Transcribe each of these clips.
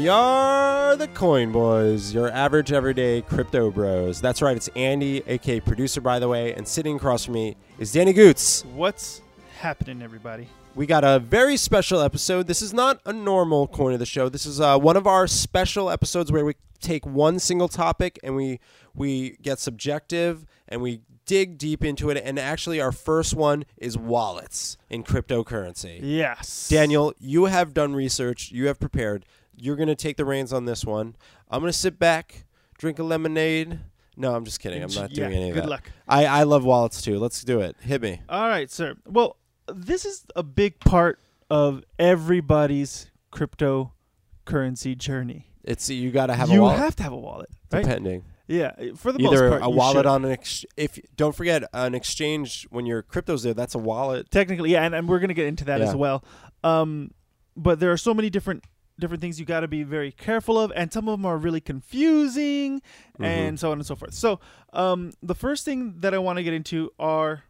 We are the Coin Boys, your average everyday crypto bros. That's right, it's Andy, aka producer, by the way, and sitting across from me is Danny Goots. What's happening, everybody? We got a very special episode. This is not a normal coin of the show. This is uh, one of our special episodes where we take one single topic and we we get subjective and we dig deep into it. And actually, our first one is wallets in cryptocurrency. Yes. Daniel, you have done research. You have prepared. You're going to take the reins on this one. I'm going to sit back, drink a lemonade. No, I'm just kidding. I'm not doing yeah, any of good that. luck. I, I love wallets too. Let's do it. Hit me. All right, sir. Well, this is a big part of everybody's cryptocurrency journey. It's you got to have you a wallet. You have to have a wallet, right? depending. Yeah, for the most Either part. a wallet should. on an ex- if don't forget an exchange when your crypto's there. That's a wallet. technically, yeah, and, and we're gonna get into that Yeah. as well. Um, but there are so many different different things you got to be very careful of, and some of them are really confusing, Mm-hmm. and so on and so forth. So, um, the first thing that I want to get into are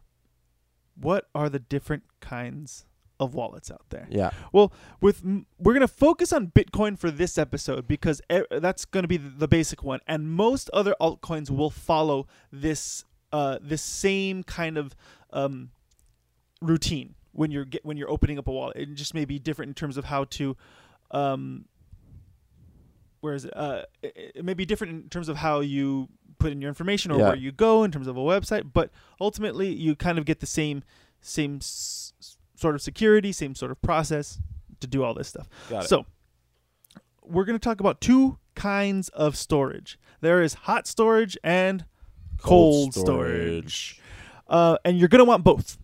what are the different kinds of wallets out there? Yeah. Well, with m- we're gonna focus on Bitcoin for this episode because e- that's gonna be the the basic one, and most other altcoins will follow this uh this same kind of um routine when you're get, when you're opening up a wallet. It just may be different in terms of how to um where is it? Uh, it, it may be different in terms of how you put in your information or Yeah. where you go in terms of a website, but ultimately you kind of get the same same s- sort of security, same sort of process to do all this stuff. So, we're going to talk about two kinds of storage. There is hot storage and cold, storage. Uh, and you're going to want both.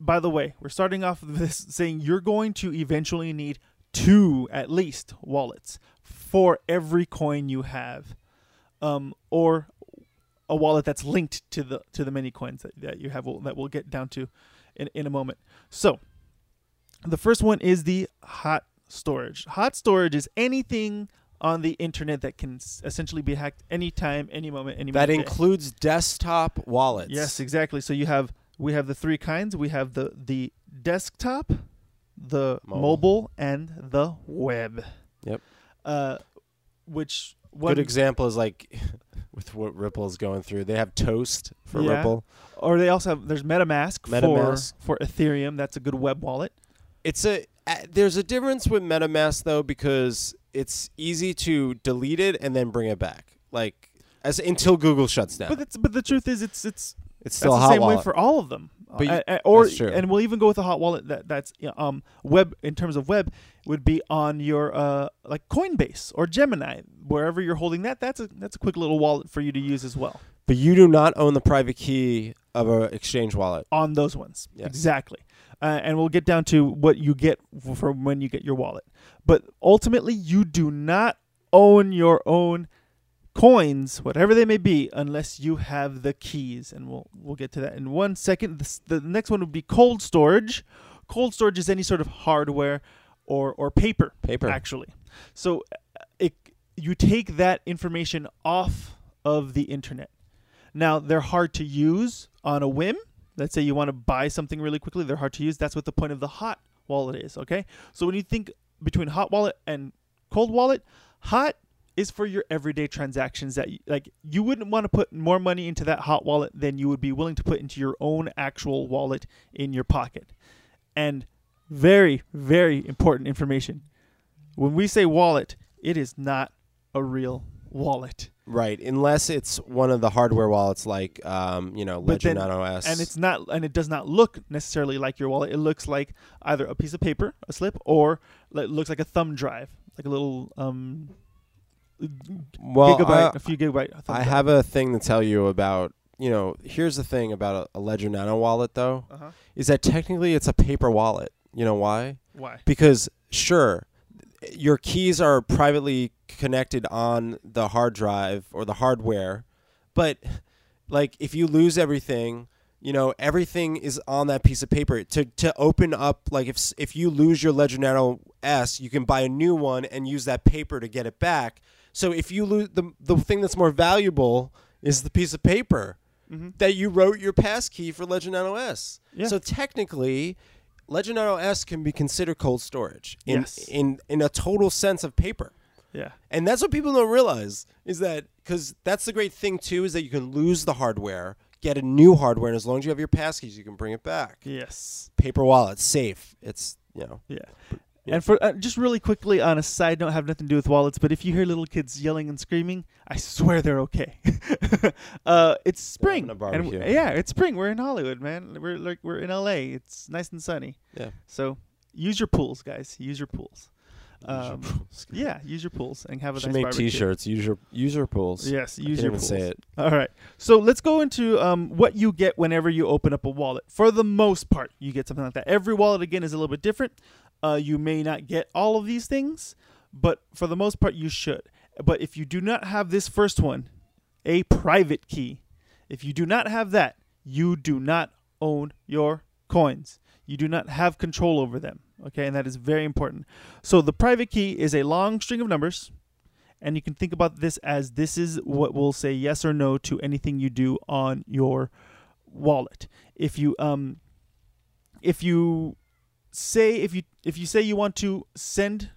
By the way, we're starting off with this saying you're going to eventually need two, at least, wallets for every coin you have, um, or a wallet that's linked to the to the many coins that, that you have that we'll get down to in, in a moment. So, the first one is the hot storage. Hot storage is anything on the internet that can s- essentially be hacked anytime, any moment, any That includes desktop wallets. Yes, exactly. So you have we have the three kinds. We have the the desktop, the Mobile. mobile, and the web. Yep. Uh, which one Good example is like with what Ripple is going through. They have Toast for Yeah. Ripple. or they also have there's MetaMask, MetaMask. for for Ethereum. That's a good web wallet. It's a uh, there's a difference with MetaMask though because it's easy to delete it and then bring it back. Like as until Google shuts down. But it's, but the truth is, it's it's it's still the same wallet. way for all of them. But you- Uh, or and we'll even go with a hot wallet that that's um web in terms of web would be on your uh like Coinbase or Gemini wherever you're holding that. That's a that's a quick little wallet for you to use as well but you do not own the private key of a exchange wallet. on those ones. Yes. Exactly. Uh, and we'll get down to what you get from when you get your wallet. But ultimately, you do not own your own coins, whatever they may be, unless you have the keys. And we'll we'll get to that in one second. This, the next one would be cold storage. Cold storage is any sort of hardware or or paper, Paper. actually. So uh, it you take that information off of the internet. Now they're hard to use on a whim. Let's say you want to buy something really quickly, they're hard to use. That's what the point of the hot wallet is, okay? So when you think between hot wallet and cold wallet, hot is for your everyday transactions that like you wouldn't want to put more money into that hot wallet than you would be willing to put into your own actual wallet in your pocket. And very very important information. When we say wallet, it is not a real wallet. Right, unless it's one of the hardware wallets like um, you know, Ledger then- 9 OS. and it's not and it does not look necessarily like your wallet it looks like either a piece of paper a slip or it looks like a thumb drive like a little um well, gigabyte I- a few gigabyte thumb I have a thing to tell you about. You know, here's the thing about a, a Ledger Nano wallet, though, uh-huh. is that technically it's a paper wallet. You know why? why Because sure, your keys are privately connected on the hard drive or the hardware, but like if you lose everything, you know everything is on that piece of paper. To to open up, like if if you lose your Ledger Nano S, you can buy a new one and use that paper to get it back. So if you lose the the thing that's more valuable is the piece of paper Mhm. that you wrote your passkey for Ledger Nano S. Yeah. So technically, Ledger Nano S can be considered cold storage in Yes. in in a total sense of paper. Yeah. And that's what people don't realize is that because that's the great thing too is that you can lose the hardware, get a new hardware, and as long as you have your passkeys, you can bring it back. Yes. Paper wallet, safe. It's you know Yeah. Yeah. And for uh, just really quickly on a side note, have nothing to do with wallets, but if you hear little kids yelling and screaming, I swear they're okay. uh, it's spring, and w- yeah, it's spring. We're in Hollywood, man. We're like we're in LA. It's nice and sunny. yeah. So use your pools, guys. Use your pools. Um, yeah, use your pools and have a Should nice make barbecue. T-shirts. Use your use your pools. Yes, I use can't your even pools. say it. All right. So let's go into um, what you get whenever you open up a wallet. For the most part, you get something like that. Every wallet, again, is a little bit different. Uh, you may not get all of these things, but for the most part, you should. But if you do not have this first one, a private key, if you do not have that, you do not own your coins. You do not have control over them. Okay, and that is very important. So the private key is a long string of numbers and you can think about this as this is what will say yes or no to anything you do on your wallet. If you um if you say if you if you say you want to send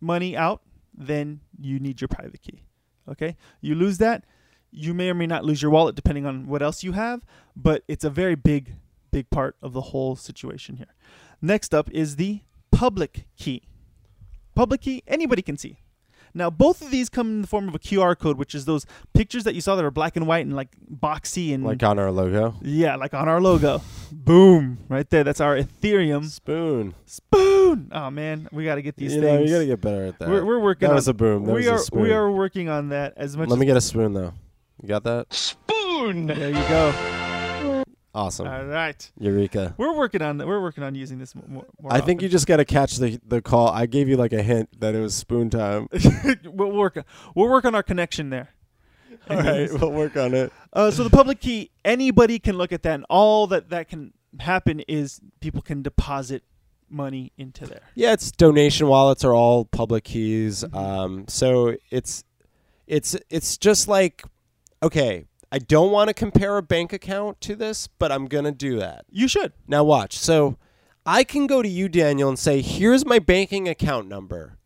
money out, then you need your private key. Okay? You lose that, you may or may not lose your wallet depending on what else you have, but it's a very big big part of the whole situation here. Next up is the public key. Public key anybody can see. Now, both of these come in the form of a QR code, which is those pictures that you saw that are black and white and like boxy and Like on our logo. yeah, like on our logo. Boom, right there. That's our Ethereum Spoon. spoon. Oh man, we got to get these you know, things. you gotta get better at that. we're, we're working that on. was a boom. That we was a are spoon. we are working on that as much. Let as, me get a spoon though. You got that? Spoon. There you go. Awesome. All right, Eureka. we're working on. We're working on using this more. more I think you just got to catch the the call. I gave you like a hint that it was spoon time. we'll work. We'll work on our connection there. All right, we'll work on it. Uh, so the public key, anybody can look at that, and all that that can happen is people can deposit money into there. Yeah, it's donation wallets are all public keys. Mhm. Um, so it's it's it's just like okay, I don't want to compare a bank account to this, but I'm gonna do that. You should. Now watch. So I can go to you, Daniel, and say, "Here's my banking account number."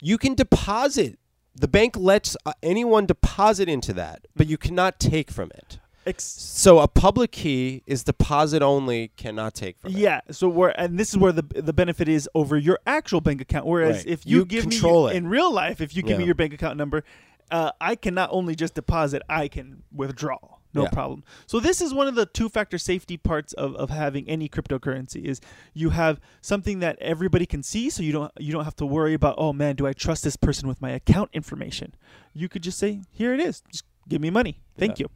You can deposit. The bank lets uh, anyone deposit into that, but you cannot take from it. Ex- So a public key is deposit only, cannot take from it. yeah. So where and this is where the the benefit is over your actual bank account. Whereas Right. if you, You give control me it. in real life, if you give me your bank account number, uh, I can not only just deposit, I can withdraw. No Yeah. problem. So this is one of the two-factor safety parts of, of having any cryptocurrency is you have something that everybody can see, so you don't you don't have to worry about oh man, do I trust this person with my account information? You could just say here it is, just give me money, thank Yeah.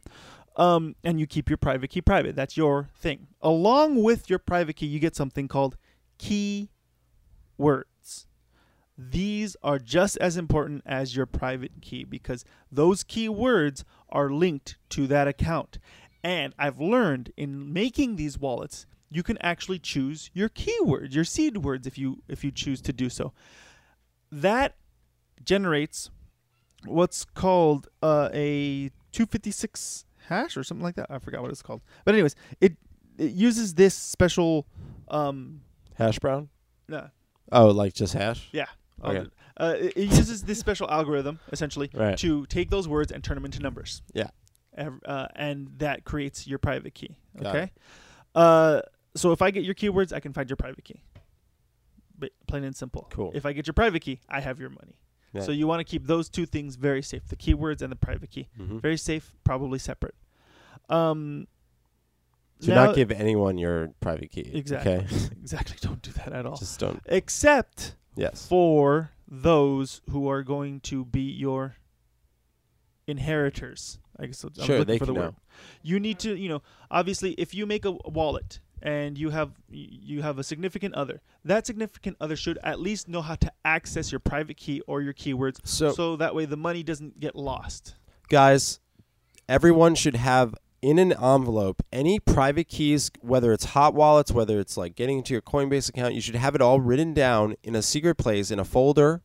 you. Um, and you keep your private key private. That's your thing. Along with your private key, you get something called key words. These are just as important as your private key because those key words are linked to that account. And I've learned in making these wallets, you can actually choose your keywords, your seed words if you if you choose to do so. That generates what's called uh, a 256 hash or something like that. I forgot what it's called. But anyways, it it uses this special um Hash brown? no, Oh, like just hash? yeah. Okay. it. Uh, it, it uses this special algorithm essentially Right. to take those words and turn them into numbers. Yeah. Uh, and that creates your private key. Got Okay. Uh, so if I get your keywords, I can find your private key. But plain and simple. Cool. If I get your private key, I have your money. Yeah. So you want to keep those two things very safe: the keywords and the private key. Mhm. Very safe, probably separate. Um, Do now- not give anyone your private key. Exactly. Okay. exactly. Don't do that at all. Just don't. Except Yes. for those who are going to be your inheritors. I guess I'm Sure, looking they for the word. know. You need to, you know, obviously, if you make a a wallet and you have you have a significant other, that significant other should at least know how to access your private key or your keywords, So, so that way the money doesn't get lost. guys, everyone should have in an envelope any private keys, whether it's hot wallets, whether it's like getting into your Coinbase account, you should have it all written down in a secret place in a folder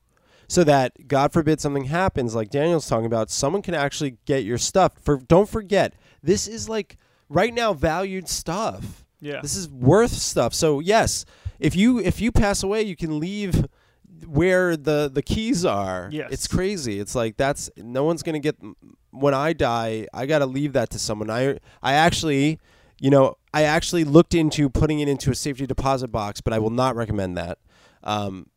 so that God forbid something happens like Daniel's talking about, someone can actually get your stuff. For don't forget, this is like right now valued stuff. Yeah. This is worth stuff. So yes, if you if you pass away, you can leave where the the keys are. Yes. It's crazy. It's like that's no one's going to get when I die, I got to leave that to someone. I I actually, you know, I actually looked into putting it into a safety deposit box, but I will not recommend that. Um,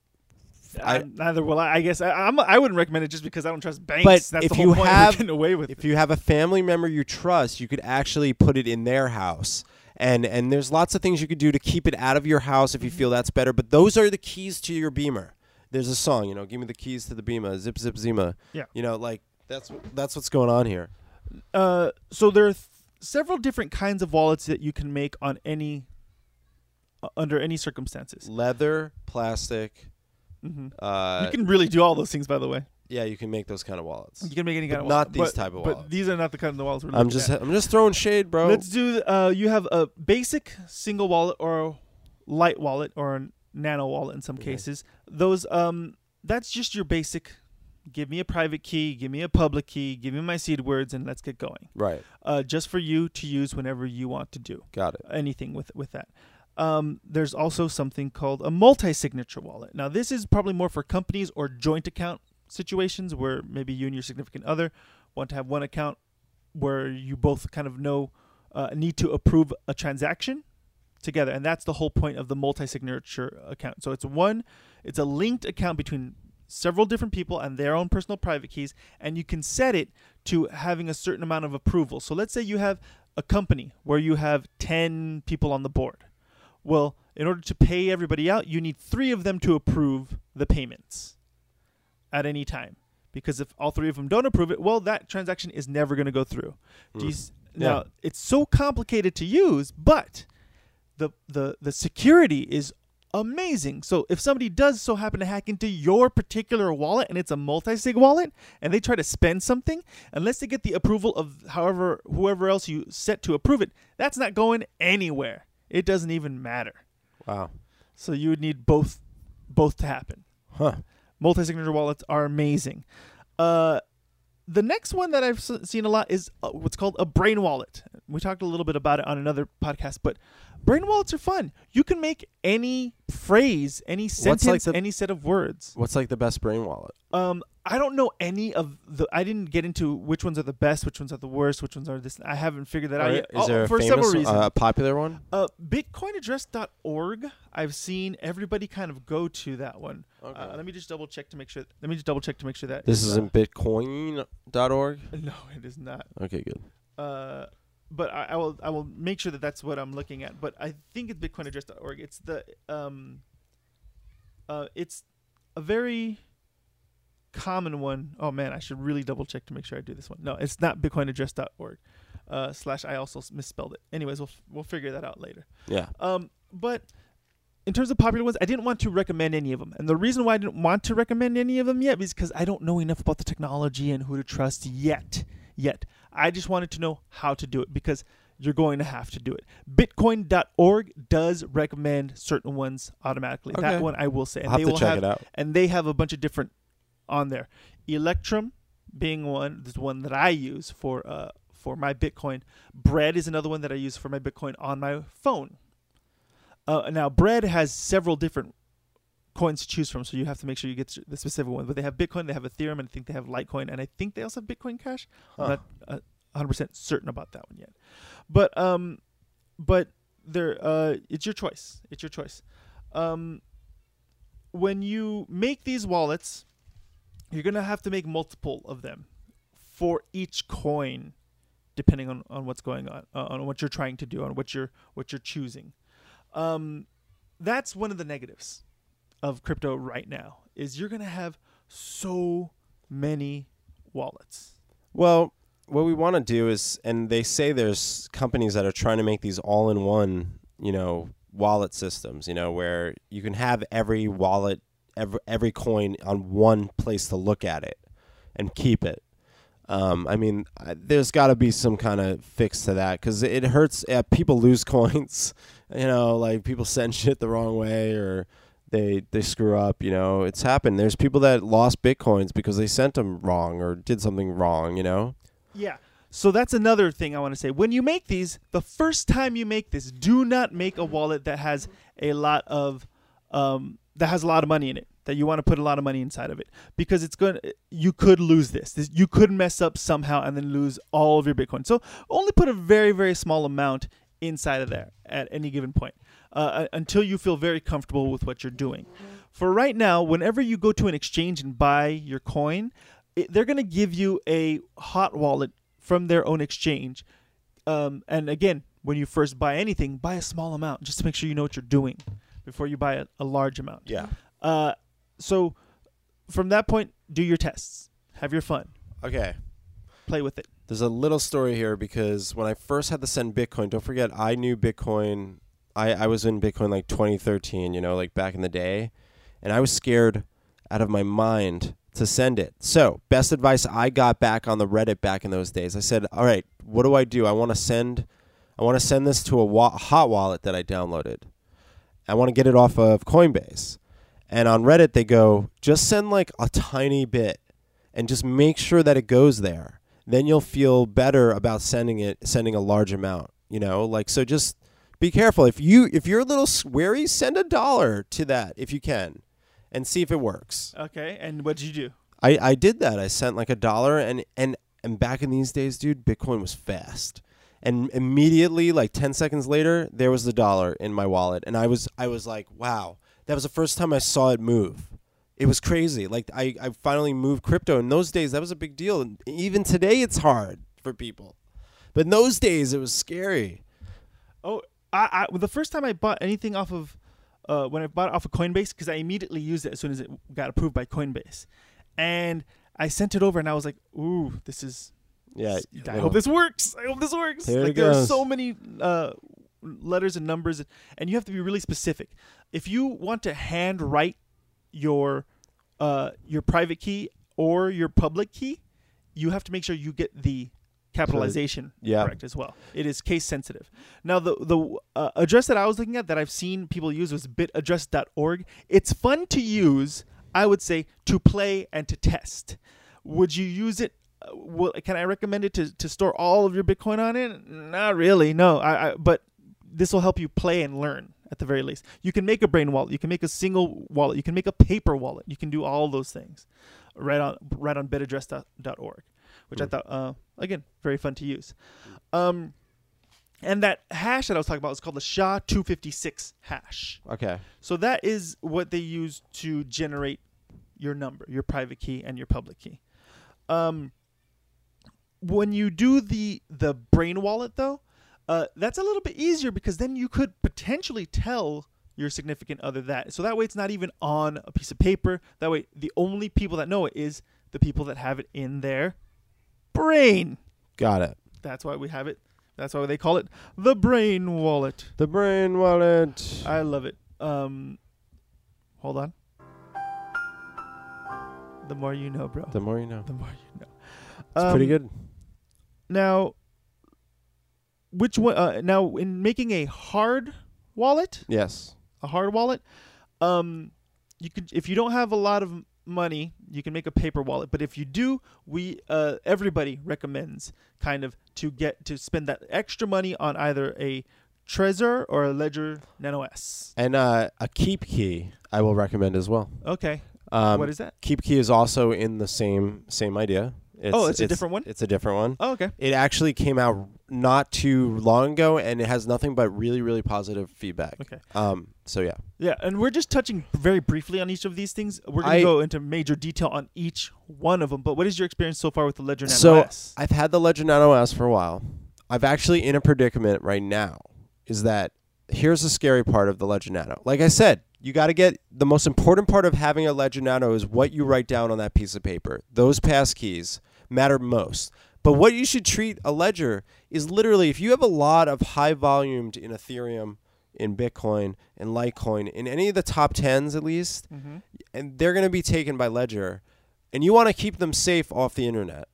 I, I- neither will I. I guess I, I'm, I wouldn't recommend it just because I don't trust banks. But That's if the whole you point. have- getting away with if it. you have a family member you trust, you could actually put it in their house. And and there's lots of things you could do to keep it out of your house if you feel that's better. But those are the keys to your Beamer. There's a song, you know, give me the keys to the Beamer, zip zip zima. Yeah. You know, like that's that's what's going on here. Uh, so there are th- several different kinds of wallets that you can make on any uh, under any circumstances. Leather, plastic. hmm Uh, you can really do all those things, by the way. yeah, you can make those kind of wallets. You can make any But kind of not wallet, these but- type of But wallets. these are not the kind of wallets we're I'm just at. I'm just throwing shade, bro. Let's do. Uh, you have a basic single wallet or a light wallet or a nano wallet in some Okay. cases. Those um, that's just your basic. Give me a private key. Give me a public key. Give me my seed words, and let's get going. right. Uh, just for you to use whenever you want to do Got it. anything with with that. Um, there's also something called a multi-signature wallet. Now, this is probably more for companies or joint account situations where maybe you and your significant other want to have one account where you both kind of know uh, need to approve a transaction together, and that's the whole point of the multi-signature account. So it's one, it's a linked account between several different people and their own personal private keys, and you can set it to having a certain amount of approval. So let's say you have a company where you have 10 people on the board. Well, in order to pay everybody out, you need three of them to approve the payments at any time. Because if all three of them don't approve it, well, that transaction is never going to go through. You mm. s- Yeah. Now, it's so complicated to use, but the, the, the security is amazing. So if somebody does so happen to hack into your particular wallet and it's a multi-sig wallet and they try to spend something, unless they get the approval of however whoever else you set to approve it, that's not going anywhere. It doesn't even matter. Wow. So you would need both both to happen. Huh. Multi-signature wallets are amazing. Uh, the next one that I've seen a lot is uh, what's called a brain wallet. We talked a little bit about it on another podcast, but brain wallets are fun. You can make any phrase, any sentence, like the- any set of words. What's like the best brain wallet? Um, I don't know any of the. I didn't get into which ones are the best, which ones are the worst, which ones are this. I haven't figured that out Or yet. Is Oh, there a for famous, several reasons. uh, popular one? Uh, Bitcoinaddress.org. I've seen everybody kind of go to that one. Uh, let me just double check to make sure. Let me just double check to make sure that This is, isn't bitcoin.org? Uh, no, it is not. Okay, good. Uh, but I, I will. I will make sure that that's what I'm looking at. But I think it's Bitcoinaddress.org. It's the um. Uh, it's a very common one. Oh man, I should really double check to make sure I do this one. No, it's not Bitcoinaddress.org. Uh, slash I also misspelled it. Anyways, we'll f- we'll figure that out later. Yeah. Um, but in terms of popular ones, I didn't want to recommend any of them. And the reason why I didn't want to recommend any of them yet is because I don't know enough about the technology and who to trust yet. Yet. I just wanted to know how to do it because you're going to have to do it. Bitcoin.org does recommend certain ones automatically. Okay. That one I will say. And I'll have they to will check have it out. and they have a bunch of different on there. Electrum being one, this is one that I use for uh for my Bitcoin. Bread is another one that I use for my Bitcoin on my phone. Uh, now, Bread has several different coins to choose from, so you have to make sure you get the specific one. But they have Bitcoin, they have Ethereum, and I think they have Litecoin, and I think they also have Bitcoin Cash. I'm Huh. not uh, 100% certain about that one yet. But um, but there, uh, it's your choice. It's your choice. Um, when you make these wallets, you're gonna have to make multiple of them for each coin, depending on, on what's going on, uh, on what you're trying to do, on what you're what you're choosing. Um, that's one of the negatives of crypto right now is you're gonna have so many wallets. Well, what we want to do is, and they say there's companies that are trying to make these all-in-one, you know, wallet systems. You know, where you can have every wallet, every every coin on one place to look at it and keep it. Um, I mean, I- there's got to be some kind of fix to that because it hurts. Uh, people lose coins. You know, like people send shit the wrong way or they they screw up. You know, it's happened. There's people that lost bitcoins because they sent them wrong or did something wrong. You know. Yeah. So that's another thing I want to say. When you make these, the first time you make this, do not make a wallet that has a lot of um, that has a lot of money in it. That you want to put a lot of money inside of it because it's going. to You could lose this. this. You could mess up somehow and then lose all of your Bitcoin. So only put a very very small amount inside of there at any given point uh, until you feel very comfortable with what you're doing. For right now, whenever you go to an exchange and buy your coin, it, they're going to give you a hot wallet from their own exchange. Um, and again, when you first buy anything, buy a small amount just to make sure you know what you're doing before you buy a, a large amount. Yeah. Uh, so from that point, do your tests, have your fun, Okay. play with it. There's a little story here because when I first had to send Bitcoin, don't forget I knew Bitcoin. I, I was in Bitcoin like 2013, you know, like back in the day, and I was scared out of my mind to send it. So, best advice I got back on the Reddit back in those days, I said, "All right, what do I do? I want to send, I want to send this to a wa- hot wallet that I downloaded. I want to get it off of Coinbase." And on Reddit, they go, "Just send like a tiny bit, and just make sure that it goes there." Then you'll feel better about sending it sending a large amount you know? Like so just be careful. If you if you're a little wary send a dollar to that if you can and see if it works. Okay, and what did you do? i i did that. I sent like a dollar and and and back in these days dude bitcoin was fast. And immediately like 10 seconds later there was the dollar in my wallet. And i was i was like wow that was the first time i saw it move it was crazy. Like I, I finally moved crypto. In those days, that was a big deal. And even today, it's hard for people. But in those days, it was scary. Oh, I, I well, the first time I bought anything off of uh, when I bought it off of Coinbase because I immediately used it as soon as it got approved by Coinbase, and I sent it over and I was like, "Ooh, this is Yeah. I hope this works. I hope this works." There like there are so many uh, letters and numbers, and you have to be really specific. If you want to hand write your uh, your private key or your public key, you have to make sure you get the capitalization Yeah. correct as well. It is case sensitive. Now the the uh, address that I was looking at that I've seen people use was bitaddress.org. It's fun to use, I would say, to play and to test. Would you use it? uh, Well, can I recommend it to, to store all of your Bitcoin on it? Not really. No, I, I but this will help you play and learn at the very least. You can make a brain wallet. You can make a single wallet. You can make a paper wallet. You can do all those things right on right on bitaddress.org, which I Mm. thought uh, again very fun to use. Um, and that hash that I was talking about is called the SHA two fifty six hash. Okay. So that is what they use to generate your number, your private key and your public key. Um, when you do the the brain wallet though, uh, that's a little bit easier because then you could potentially tell your significant other that. So that way it's not even on a piece of paper. That way the only people that know it is the people that have it in their brain. Got it. That's why we have it. That's why they call it the brain wallet. The brain wallet. I love it. Um, hold on. The more you know, bro. the more you know. The more you know. It's pretty Um, good. Now, which one? Uh, now, in making a hard wallet, Yes. a hard wallet, um, you could if you don't have a lot of money, you can make a paper wallet. But if you do, we uh, everybody recommends kind of to get to spend that extra money on either a Trezor or a Ledger Nano S. And uh, a KeepKey I will recommend as well. Okay, Um, what is that? KeepKey is also in the same same idea. It's, Oh, it's a different one? It's a different one. Oh, okay. It actually came out not too long ago, and it has nothing but really, really positive feedback. Okay. Um. So yeah. Yeah, and we're just touching very briefly on each of these things. We're going I- to go into major detail on each one of them. But what is your experience so far with the Ledger Nano So S? I've had the Ledger Nano S for a while. I've actually in a predicament right now. Is that here's the scary part of the Ledger Nano. Like I said, you got to get the most important part of having a Ledger Nano is what you write down on that piece of paper. Those passkeys matter most. But what you should treat a ledger is literally if you have a lot of high volumed in Ethereum, in Bitcoin, in Litecoin, in any of the top tens at least, mm-hmm. and they're going to be taken by Ledger, and you want to keep them safe off the internet.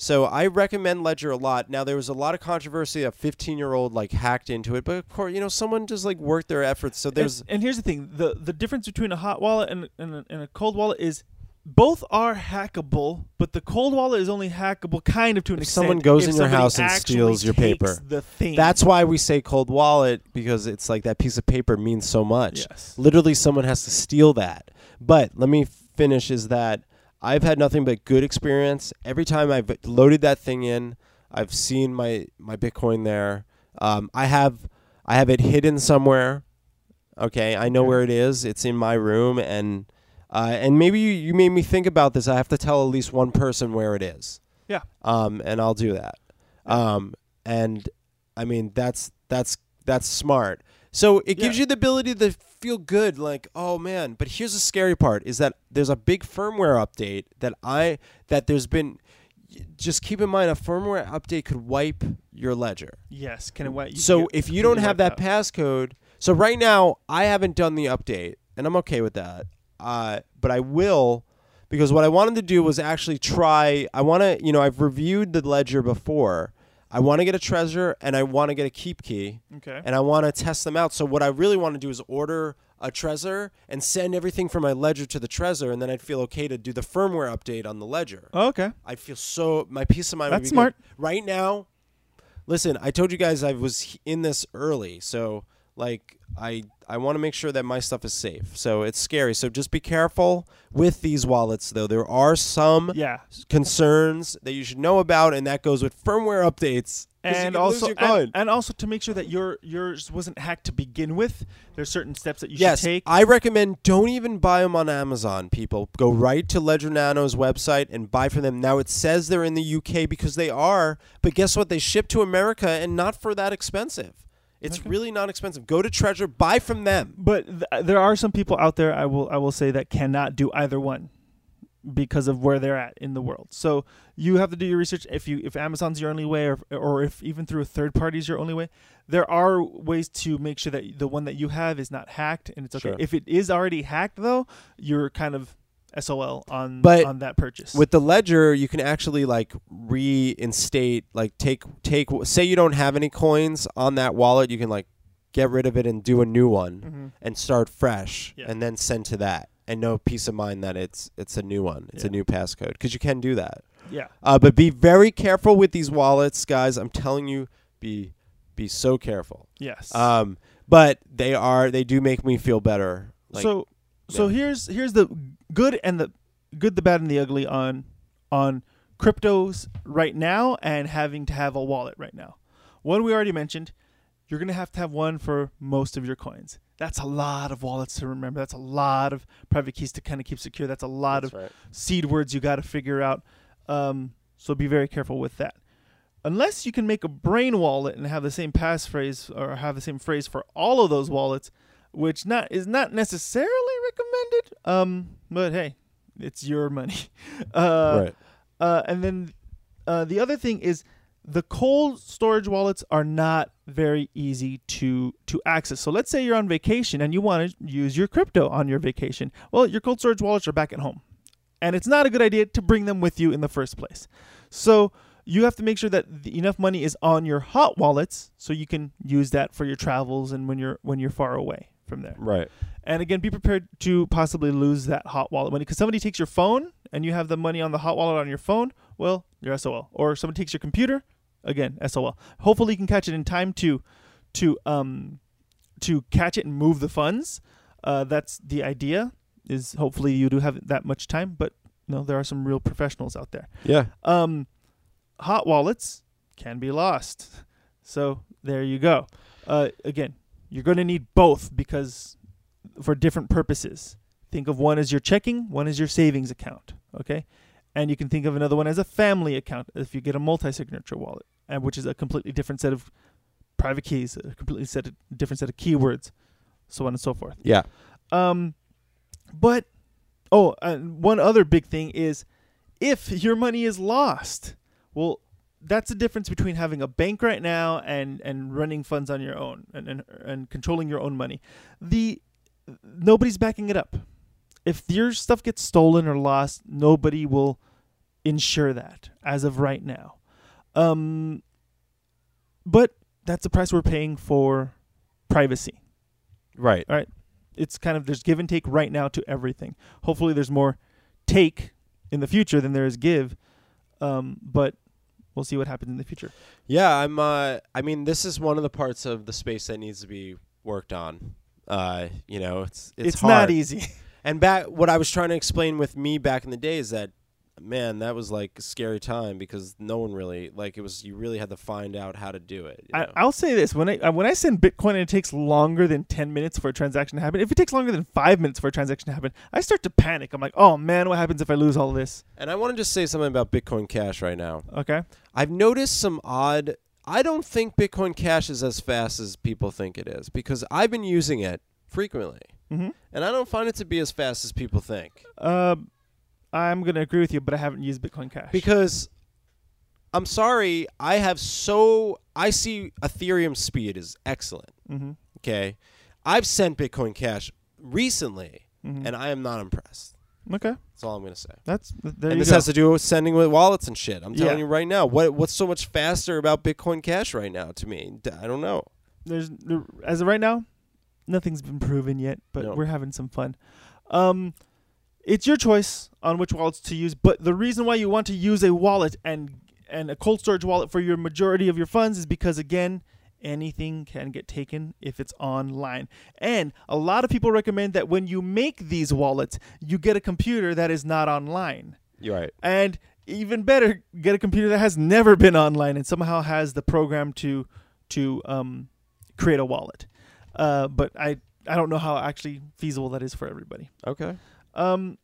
So I recommend Ledger a lot. Now there was a lot of controversy. A 15 year old like hacked into it, but of course you know someone just like worked their efforts. So there's and, and here's the thing: the the difference between a hot wallet and and a, and a cold wallet is both are hackable, but the cold wallet is only hackable kind of to an If extent. someone goes in your house and steals your paper. The thing. That's why we say cold wallet because it's like that piece of paper means so much. yes. Literally, someone has to steal that. But let me finish is that I've had nothing but good experience. Every time I've loaded that thing in, I've seen my, my Bitcoin there. Um, I have I have it hidden somewhere. Okay, I know where it is. It's in my room, and uh, and maybe you, you made me think about this. I have to tell at least one person where it is. Yeah. Um, and I'll do that. Um, and I mean that's that's that's smart. So it gives Yeah. you the ability to feel good, like oh man. But here's the scary part: is that there's a big firmware update that I that there's been. Just keep in mind, a firmware update could wipe your ledger. Yes. Can it what? So if you don't have that passcode, so right now I haven't done the update, and I'm okay with that. Uh, but I will because what I wanted to do was actually try. I want to, you know, I've reviewed the ledger before. I want to get a Trezor and I want to get a KeepKey okay. and I want to test them out. So what I really want to do is order a Trezor and send everything from my ledger to the Trezor, and then I'd feel okay to do the firmware update on the ledger. Oh, okay. I'd feel so my peace of mind. would That's be smart. Good. Right now, listen, I told you guys I was in this early, so like I I want to make sure that my stuff is safe. So it's scary. So just be careful with these wallets, though. There are some Yeah. concerns that you should know about, and that goes with firmware updates. And also, and, and also to make sure that your yours wasn't hacked to begin with, there's certain steps that you yes, should take. I recommend don't even buy them on Amazon. People go right to Ledger Nano's website and buy from them. Now it says they're in the UK because they are, but guess what? They ship to America and not for that expensive. It's Okay. really not expensive. Go to Trezor, buy from them. But th- there are some people out there I will I will say that cannot do either one because of where they're at in the world. So you have to do your research if you if Amazon's your only way or or if even through a third party is your only way. There are ways to make sure that the one that you have is not hacked and it's okay. Sure. If it is already hacked though, you're kind of SOL on But on that purchase. With the Ledger, you can actually like reinstate, like take take. Say you don't have any coins on that wallet, you can like get rid of it and do a new one. Mhm. and start fresh Yeah. and then send to that and know peace of mind that it's it's a new one it's a new passcode because you can do that Yeah. uh, but be very careful with these wallets guys i'm telling you be be so careful Yes. um but they are they do make me feel better like so so yeah. here's here's the good and the good, the bad, and the ugly on on cryptos right now and having to have a wallet right now. One we already mentioned, you're gonna have to have one for most of your coins. That's a lot of wallets to remember. That's a lot of private keys to kind of keep secure. That's a lot that's of right. seed words you got to figure out. Um, so be very careful with that. Unless you can make a brain wallet and have the same passphrase or have the same phrase for all of those wallets, which not is not necessarily recommended. Um, but hey, it's your money. Uh, right uh, and then uh, the other thing is the cold storage wallets are not very easy to to access. So let's say you're on vacation and you want to use your crypto on your vacation. Well, your cold storage wallets are back at home. And it's not a good idea to bring them with you in the first place. So you have to make sure that the, enough money is on your hot wallets so you can use that for your travels and when you're when you're far away from there. right And again, be prepared to possibly lose that hot wallet money because somebody takes your phone and you have the money on the hot wallet on your phone. Well, you're SOL. Or somebody takes your computer, again SOL. Hopefully, you can catch it in time to to um to catch it and move the funds. Uh, that's the idea. Is hopefully you do have that much time, but no, there are some real professionals out there. yeah Um, hot wallets can be lost. So there you go. Uh, again, you're going to need both because for different purposes. Think of one as your checking, one as your savings account. Okay, and you can think of another one as a family account if you get a multi-signature wallet, and which is a completely different set of private keys, a completely set of, different set of keywords, so on and so forth. yeah Um, but oh, and one other big thing is if your money is lost, well, that's the difference between having a bank right now and and running funds on your own and and, and controlling your own money. The nobody's backing it up. If your stuff gets stolen or lost, nobody will insure that as of right now. Um, but that's the price we're paying for privacy right All right. it's kind of there's give and take right now to everything. Hopefully, there's more take in the future than there is give. Um, but we'll see what happens in the future. Yeah, I'm. Uh, I mean, this is one of the parts of the space that needs to be worked on. Uh, you know, it's it's, It's, not easy. And back, what I was trying to explain with me back in the day is that, man, that was like a scary time because no one really like it was. You really had to find out how to do it. you I, know? I'll say this: when I uh, when I send Bitcoin and it takes longer than ten minutes for a transaction to happen, if it takes longer than five minutes for a transaction to happen, I start to panic. I'm like, oh man, what happens if I lose all this? and I want to just say something about Bitcoin Cash right now. Okay. I've noticed some odd. I don't think Bitcoin Cash is as fast as people think it is because I've been using it frequently, Mm-hmm. and I don't find it to be as fast as people think. Uh, I'm gonna agree with you, but I haven't used Bitcoin Cash. Because I'm sorry, I have so I see Ethereum speed is excellent. mm-hmm. Okay, I've sent Bitcoin Cash recently, Mm-hmm. and I am not impressed. okay, That's all I'm gonna say. that's there and this go. has to do with sending with wallets and shit. I'm telling Yeah. you right now. What what's so much faster about Bitcoin Cash right now? To me, I don't know. There's there, as of right now, nothing's been proven yet, but No. we're having some fun. Um, it's your choice on which wallets to use, but the reason why you want to use a wallet and and a cold storage wallet for your majority of your funds is because again, anything can get taken if it's online. And a lot of people recommend that when you make these wallets, you get a computer that is not online. You're right. And even better, get a computer that has never been online and somehow has the program to to um, create a wallet. Uh, but I I don't know how actually feasible that is for everybody. Okay. Um,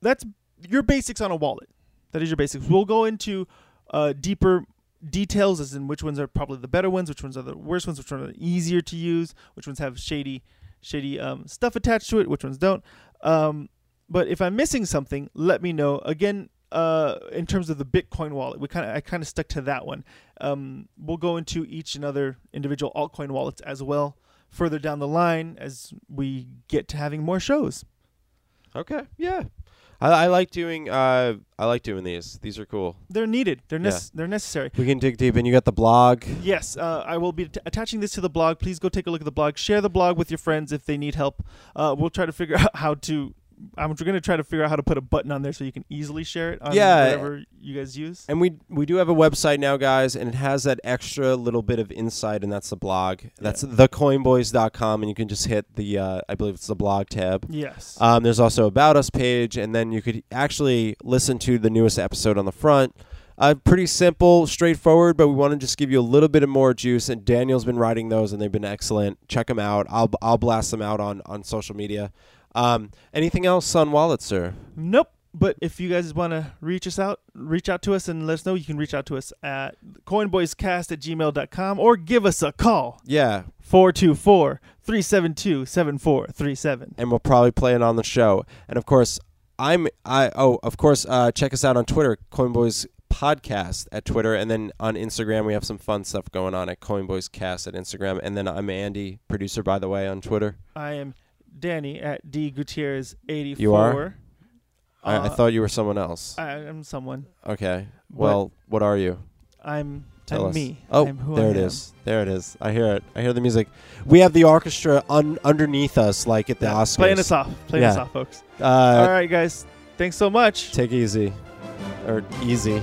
that's your basics on a wallet. That is your basics. We'll go into uh, deeper details as in which ones are probably the better ones, which ones are the worst ones, which ones are easier to use, which ones have shady, shady um, stuff attached to it, which ones don't. Um, but if I'm missing something, let me know. Again, uh, in terms of the Bitcoin wallet, we kind of I kind of stuck to that one. Um, we'll go into each and other individual altcoin wallets as well further down the line as we get to having more shows. Okay. Yeah. I, I like doing. Uh, I like doing these. These are cool. They're needed. They're Yeah. nec- they're necessary. We can dig deep, and you got the blog. Yes, uh, I will be t- attaching this to the blog. Please go take a look at the blog. Share the blog with your friends if they need help. Uh, we'll try to figure out how to. I'm going to try to figure out how to put a button on there so you can easily share it on Yeah. whatever you guys use. And we we do have a website now, guys, and it has that extra little bit of insight, and that's the blog. That's thecoinboys.com, and you can just hit the uh, I believe it's the blog tab. Yes. Um, there's also about us page, and then you could actually listen to the newest episode on the front. Uh, pretty simple, straightforward, but we want to just give you a little bit of more juice. And Daniel's been writing those, and they've been excellent. Check them out. I'll I'll blast them out on on social media. Um, anything else on Wallet, sir? nope. But if you guys want to reach us out, reach out to us and let us know. You can reach out to us at coinboyscast at gmail.com or give us a call Yeah, 424 372 7437. and we'll probably play it on the show. And of course, I'm I oh of course uh, check us out on Twitter, Coinboys Podcast at Twitter, and then on Instagram we have some fun stuff going on at Coinboys Cast at Instagram, and then I'm Andy, producer by the way on Twitter. I am Danny at D Gutierrez 84. You are? I, I Uh, thought you were someone else. I am someone. Okay, well, what are you? I'm Tell I'm us. me. Oh, there I it am. is. There it is. I hear it. I hear the music. We have the orchestra un- underneath us, like at the Yeah, Oscars. Playing us off. Playing us off, folks. Uh, All right, guys. Thanks so much. Take it easy, or easy.